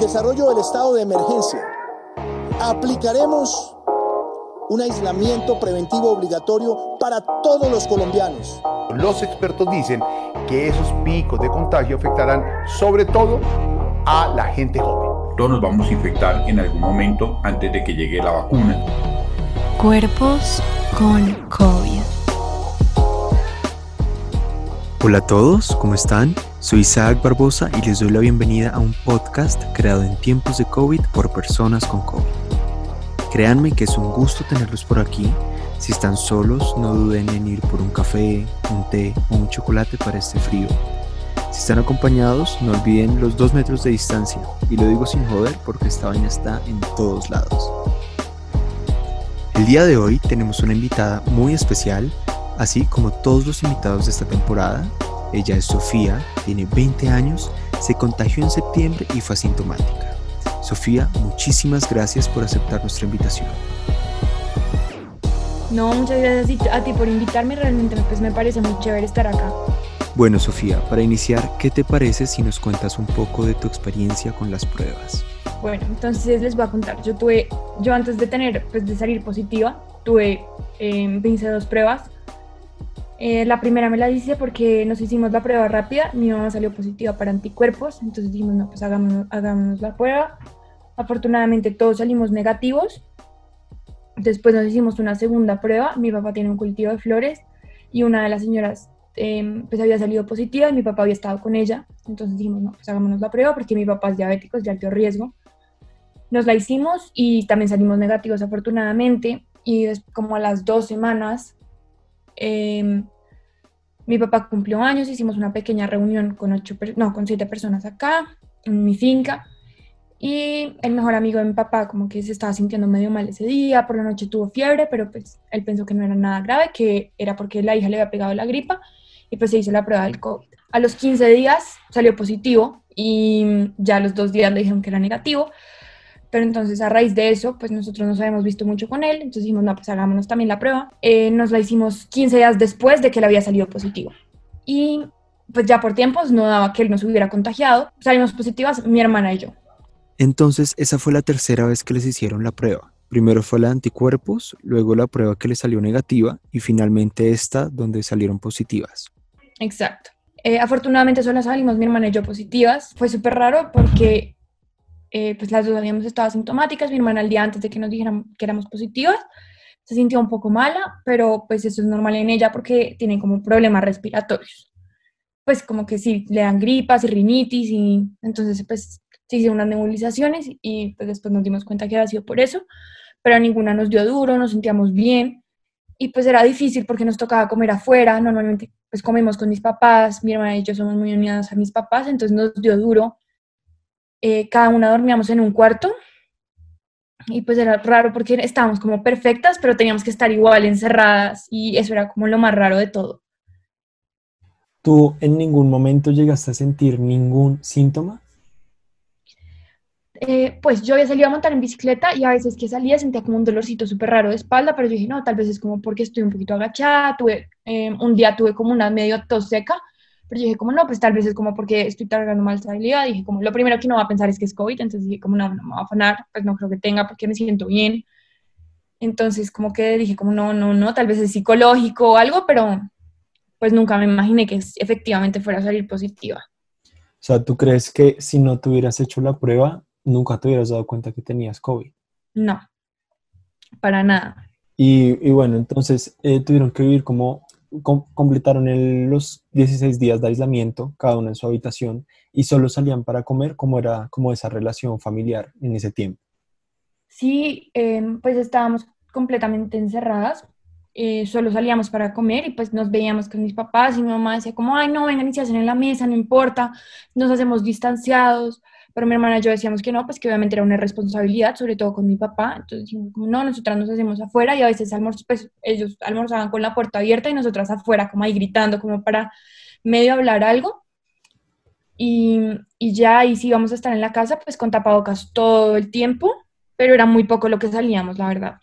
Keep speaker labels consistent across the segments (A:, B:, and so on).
A: Desarrollo del estado de emergencia, aplicaremos un aislamiento preventivo obligatorio para todos los colombianos.
B: Los expertos dicen que esos picos de contagio afectarán sobre todo a la gente joven.
C: Todos nos vamos a infectar en algún momento antes de que llegue la vacuna.
D: Cuerpos con COVID.
E: Hola a todos, ¿cómo están? Soy Isaac Barbosa y les doy la bienvenida a un podcast creado en tiempos de COVID por personas con COVID. Créanme que es un gusto tenerlos por aquí. Si están solos, no duden en ir por un café, un té o un chocolate para este frío. Si están acompañados, no olviden los dos metros de distancia. Y lo digo sin joder porque esta vaina está en todos lados. El día de hoy tenemos una invitada muy especial, así como todos los invitados de esta temporada. Ella es Sofía, tiene 20 años, se contagió en septiembre y fue asintomática. Sofía, muchísimas gracias por aceptar nuestra invitación.
F: No, muchas gracias a ti por invitarme, realmente pues me parece muy chévere estar acá.
E: Bueno, Sofía, para iniciar, ¿qué te parece si nos cuentas un poco de tu experiencia con las pruebas?
F: Bueno, entonces les voy a contar. Yo tuve, yo antes de tener, pues de salir positiva, tuve eh, 22 pruebas. Eh, la primera me la hice porque nos hicimos la prueba rápida. Mi mamá salió positiva para anticuerpos, entonces dijimos, no, pues hagámonos, hagámonos la prueba. Afortunadamente todos salimos negativos. Después nos hicimos una segunda prueba. Mi papá tiene un cultivo de flores y una de las señoras eh, pues había salido positiva y mi papá había estado con ella. Entonces dijimos, no, pues hagámonos la prueba porque mi papá es diabético, es de alto riesgo. Nos la hicimos y también salimos negativos afortunadamente. Y como a las dos semanas, eh, mi papá cumplió años, hicimos una pequeña reunión con, ocho, no, con siete personas acá, en mi finca. Y el mejor amigo de mi papá como que se estaba sintiendo medio mal ese día, por la noche tuvo fiebre, pero pues él pensó que no era nada grave, que era porque la hija le había pegado la gripa y pues se hizo la prueba del COVID. A los 15 días salió positivo y ya a los dos días le dijeron que era negativo, pero entonces a raíz de eso, pues nosotros nos habíamos visto mucho con él, entonces dijimos, no, pues hagámonos también la prueba. Eh, nos la hicimos 15 días después de que él había salido positivo. Y pues ya por tiempos no daba que él nos hubiera contagiado. Salimos positivas mi hermana y yo.
E: Entonces, esa fue la tercera vez que les hicieron la prueba. Primero fue la de anticuerpos, luego la prueba que les salió negativa y finalmente esta donde salieron positivas.
F: Exacto. Eh, afortunadamente solo salimos mi hermana y yo positivas. Fue súper raro porque eh, pues las dos habíamos estado asintomáticas. Mi hermana el día antes de que nos dijeran que éramos positivas se sintió un poco mala, pero pues eso es normal en ella porque tiene como problemas respiratorios. Pues como que sí, le dan gripas y rinitis y entonces pues se hicieron unas nebulizaciones y pues después nos dimos cuenta que había sido por eso, pero ninguna nos dio duro, nos sentíamos bien y pues era difícil porque nos tocaba comer afuera, normalmente pues comemos con mis papás, mi hermana y yo somos muy unidas a mis papás, entonces nos dio duro, eh, cada una dormíamos en un cuarto y pues era raro porque estábamos como perfectas, pero teníamos que estar igual encerradas y eso era como lo más raro de todo.
G: ¿Tú en ningún momento llegaste a sentir ningún síntoma?
F: Eh, pues yo había salido a montar en bicicleta y a veces que salía sentía como un dolorcito súper raro de espalda, pero yo dije, no, tal vez es como porque estoy un poquito agachada, tuve, eh, un día tuve como una medio tos seca, pero yo dije como no, pues tal vez es como porque estoy cargando mal estabilidad, dije como lo primero que no va a pensar es que es COVID, entonces dije como no, no me va a afanar, pues no creo que tenga porque me siento bien, entonces como que dije como no, no, no, tal vez es psicológico o algo, pero pues nunca me imaginé que efectivamente fuera a salir positiva.
G: O sea, ¿tú crees que si no te hubieras hecho la prueba, nunca te hubieras dado cuenta que tenías COVID?
F: No, para nada.
G: Y, y bueno, entonces eh, tuvieron que vivir como, com- completaron el- los 16 días de aislamiento, cada uno en su habitación, y solo salían para comer, como era como esa relación familiar en ese tiempo.
F: Sí, em, pues estábamos completamente encerradas, eh, solo salíamos para comer y pues nos veíamos con mis papás y mi mamá decía como, ay, no, vengan y se hacen en la mesa, no importa, nos hacemos distanciados, pero mi hermana y yo decíamos que no, pues que obviamente era una responsabilidad, sobre todo con mi papá, entonces como, no, nosotras nos hacemos afuera y a veces almorz, pues ellos almorzaban con la puerta abierta y nosotras afuera, como ahí gritando, como para medio hablar algo. Y, y ya, y si íbamos a estar en la casa, pues con tapabocas todo el tiempo, pero era muy poco lo que salíamos, la verdad.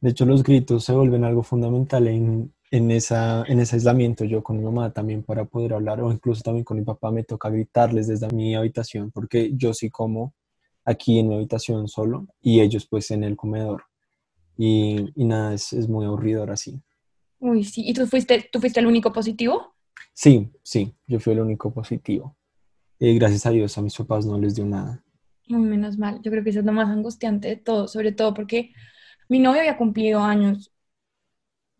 G: De hecho, los gritos se vuelven algo fundamental en en, esa, en ese aislamiento yo con mi mamá también para poder hablar o incluso también con mi papá me toca gritarles desde mi habitación porque yo sí como aquí en mi habitación solo y ellos pues en el comedor. Y, y nada, es, es muy aburridor así.
F: Uy, sí. ¿Y tú fuiste, tú fuiste el único positivo?
G: Sí, sí, yo fui el único positivo. Eh, gracias a Dios a mis papás no les dio nada.
F: Muy menos mal. Yo creo que eso es lo más angustiante de todo, sobre todo porque mi novio había cumplido años,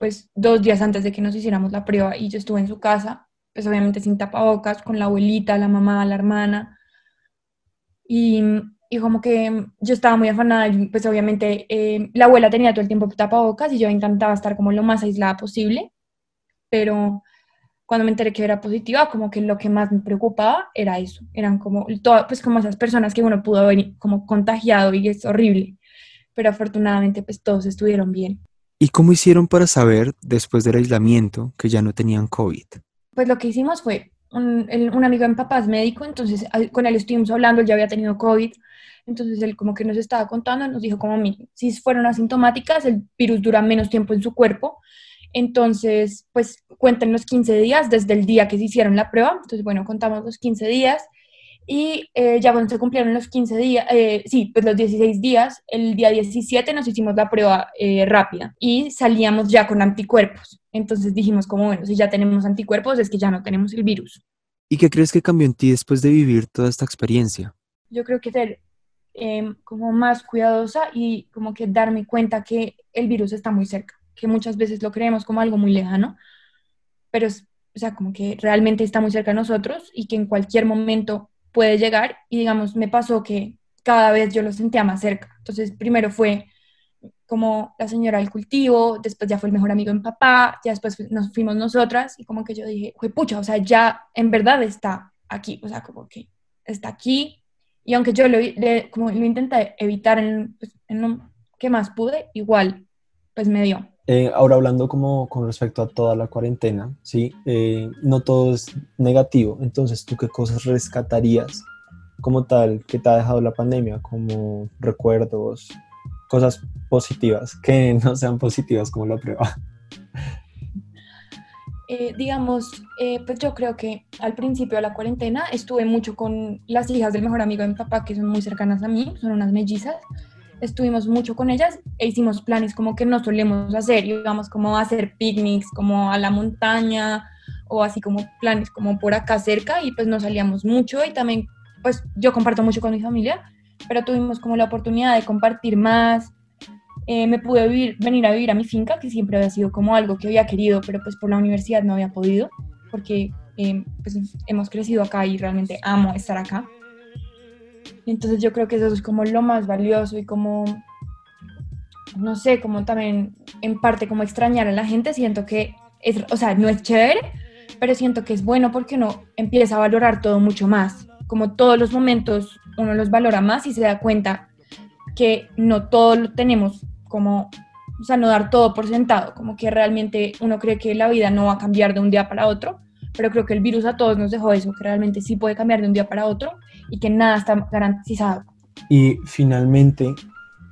F: pues dos días antes de que nos hiciéramos la prueba y yo estuve en su casa, pues obviamente sin tapabocas, con la abuelita, la mamá, la hermana. Y, y como que yo estaba muy afanada, pues obviamente eh, la abuela tenía todo el tiempo tapabocas y yo intentaba estar como lo más aislada posible, pero cuando me enteré que era positiva, como que lo que más me preocupaba era eso, eran como, todo, pues como esas personas que uno pudo haber como contagiado y es horrible, pero afortunadamente pues todos estuvieron bien.
E: ¿Y cómo hicieron para saber, después del aislamiento, que ya no tenían COVID?
F: Pues lo que hicimos fue, un, un amigo mi papá es médico, entonces con él estuvimos hablando, él ya había tenido COVID, entonces él como que nos estaba contando, nos dijo como, si fueron asintomáticas, el virus dura menos tiempo en su cuerpo, entonces, pues cuenten los 15 días desde el día que se hicieron la prueba. Entonces, bueno, contamos los 15 días y eh, ya cuando se cumplieron los 15 días, eh, sí, pues los 16 días, el día 17 nos hicimos la prueba eh, rápida y salíamos ya con anticuerpos. Entonces dijimos como, bueno, si ya tenemos anticuerpos es que ya no tenemos el virus.
E: ¿Y qué crees que cambió en ti después de vivir toda esta experiencia?
F: Yo creo que ser em, como más cuidadosa y como que darme cuenta que el virus está muy cerca que muchas veces lo creemos como algo muy lejano, pero es, o sea, como que realmente está muy cerca de nosotros y que en cualquier momento puede llegar y digamos, me pasó que cada vez yo lo sentía más cerca. Entonces, primero fue como la señora del cultivo, después ya fue el mejor amigo mi papá, ya después nos fuimos nosotras y como que yo dije, pucha, o sea, ya en verdad está aquí, o sea, como que está aquí y aunque yo lo, como lo intenté evitar en, pues, en lo que más pude, igual pues me dio.
G: Eh, ahora hablando como con respecto a toda la cuarentena, ¿sí? Eh, no todo es negativo, entonces tú qué cosas rescatarías como tal que te ha dejado la pandemia, como recuerdos, cosas positivas, que no sean positivas como la prueba.
F: Eh, digamos, pues yo creo que al principio de la cuarentena estuve mucho con las hijas del mejor amigo de mi papá, que son muy cercanas a mí, son unas mellizas, estuvimos mucho con ellas e hicimos planes como que no solemos hacer, íbamos como a hacer picnics, como a la montaña o así como planes como por acá cerca y pues nos salíamos mucho y también pues yo comparto mucho con mi familia, pero tuvimos como la oportunidad de compartir más. Eh, me pude vivir, venir a vivir a mi finca, que siempre había sido como algo que había querido, pero pues por la universidad no había podido, porque eh, pues hemos crecido acá y realmente amo estar acá. Entonces yo creo que eso es como lo más valioso y como, no sé, como también en parte como extrañar a la gente, siento que es, o sea, no es chévere, pero siento que es bueno porque uno empieza a valorar todo mucho más, como todos los momentos uno los valora más y se da cuenta que no todo lo tenemos como, o sea, no dar todo por sentado, como que realmente uno cree que la vida no va a cambiar de un día para otro, pero creo que el virus a todos nos dejó eso, que realmente sí puede cambiar de un día para otro y que nada está garantizado.
G: Y finalmente,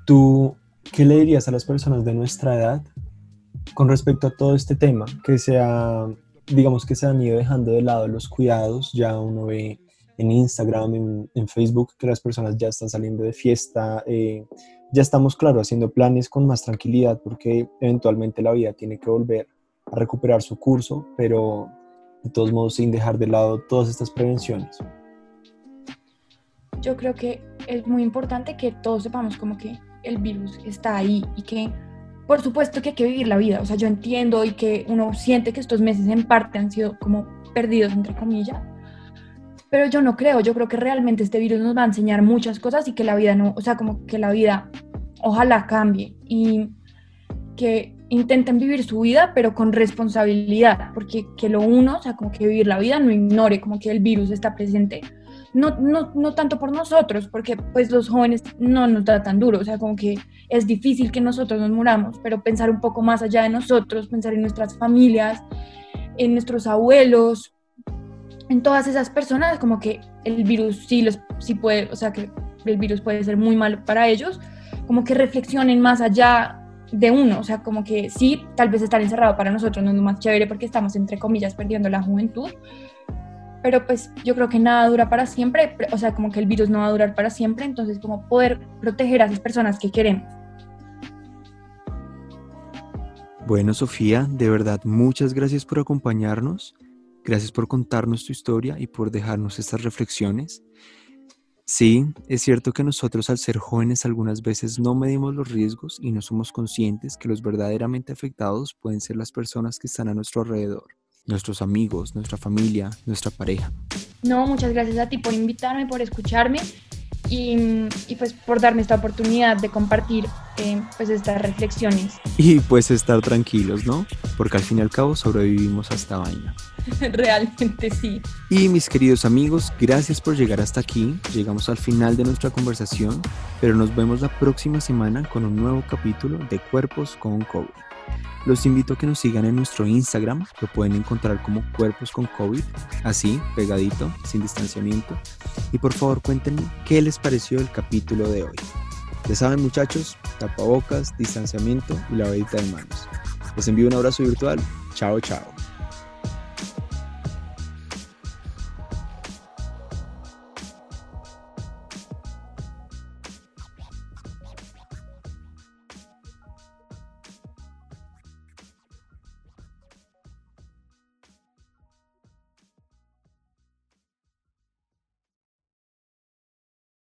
G: ¿tú qué le dirías a las personas de nuestra edad con respecto a todo este tema? Que sea, digamos que se han ido dejando de lado los cuidados, ya uno ve en Instagram, en, Facebook, que las personas ya están saliendo de fiesta, eh, ya estamos, claro, haciendo planes con más tranquilidad porque eventualmente la vida tiene que volver a recuperar su curso, pero de todos modos sin dejar de lado todas estas prevenciones.
F: Yo creo que es muy importante que todos sepamos como que el virus está ahí y que por supuesto que hay que vivir la vida, o sea, yo entiendo y que uno siente que estos meses en parte han sido como perdidos, entre comillas, pero yo no creo, yo creo que realmente este virus nos va a enseñar muchas cosas y que la vida no, o sea, como que la vida ojalá cambie y que intenten vivir su vida, pero con responsabilidad, porque que lo uno, o sea, como que vivir la vida no ignore como que el virus está presente, no, no, no tanto por nosotros, porque pues los jóvenes no nos da tan duro, o sea, como que es difícil que nosotros nos muramos, pero pensar un poco más allá de nosotros, pensar en nuestras familias, en nuestros abuelos, en todas esas personas, como que el virus sí, los, sí puede, o sea, que el virus puede ser muy malo para ellos, como que reflexionen más allá de uno, o sea, como que sí, tal vez estar encerrado para nosotros no es lo más chévere porque estamos, entre comillas, perdiendo la juventud, pero pues yo creo que nada dura para siempre, o sea, como que el virus no va a durar para siempre, entonces como poder proteger a esas personas que queremos.
E: Bueno, Sofía, de verdad, muchas gracias por acompañarnos, gracias por contarnos tu historia y por dejarnos estas reflexiones. Sí, es cierto que nosotros al ser jóvenes algunas veces no medimos los riesgos y no somos conscientes que los verdaderamente afectados pueden ser las personas que están a nuestro alrededor, nuestros amigos, nuestra familia, nuestra pareja.
F: No, muchas gracias a ti por invitarme, por escucharme y, pues por darme esta oportunidad de compartir eh, pues estas reflexiones.
E: Y pues estar tranquilos, ¿no? Porque al fin y al cabo sobrevivimos a esta vaina.
F: Realmente sí.
E: Y mis queridos amigos, gracias por llegar hasta aquí. Llegamos al final de nuestra conversación, pero nos vemos la próxima semana con un nuevo capítulo de Cuerpos con COVID. Los invito a que nos sigan en nuestro Instagram, lo pueden encontrar como Cuerpos con COVID, así, pegadito, sin distanciamiento. Y por favor cuéntenme qué les pareció el capítulo de hoy. Ya saben muchachos, tapabocas, distanciamiento y lavadita de manos. Les envío un abrazo virtual. Chao, chao.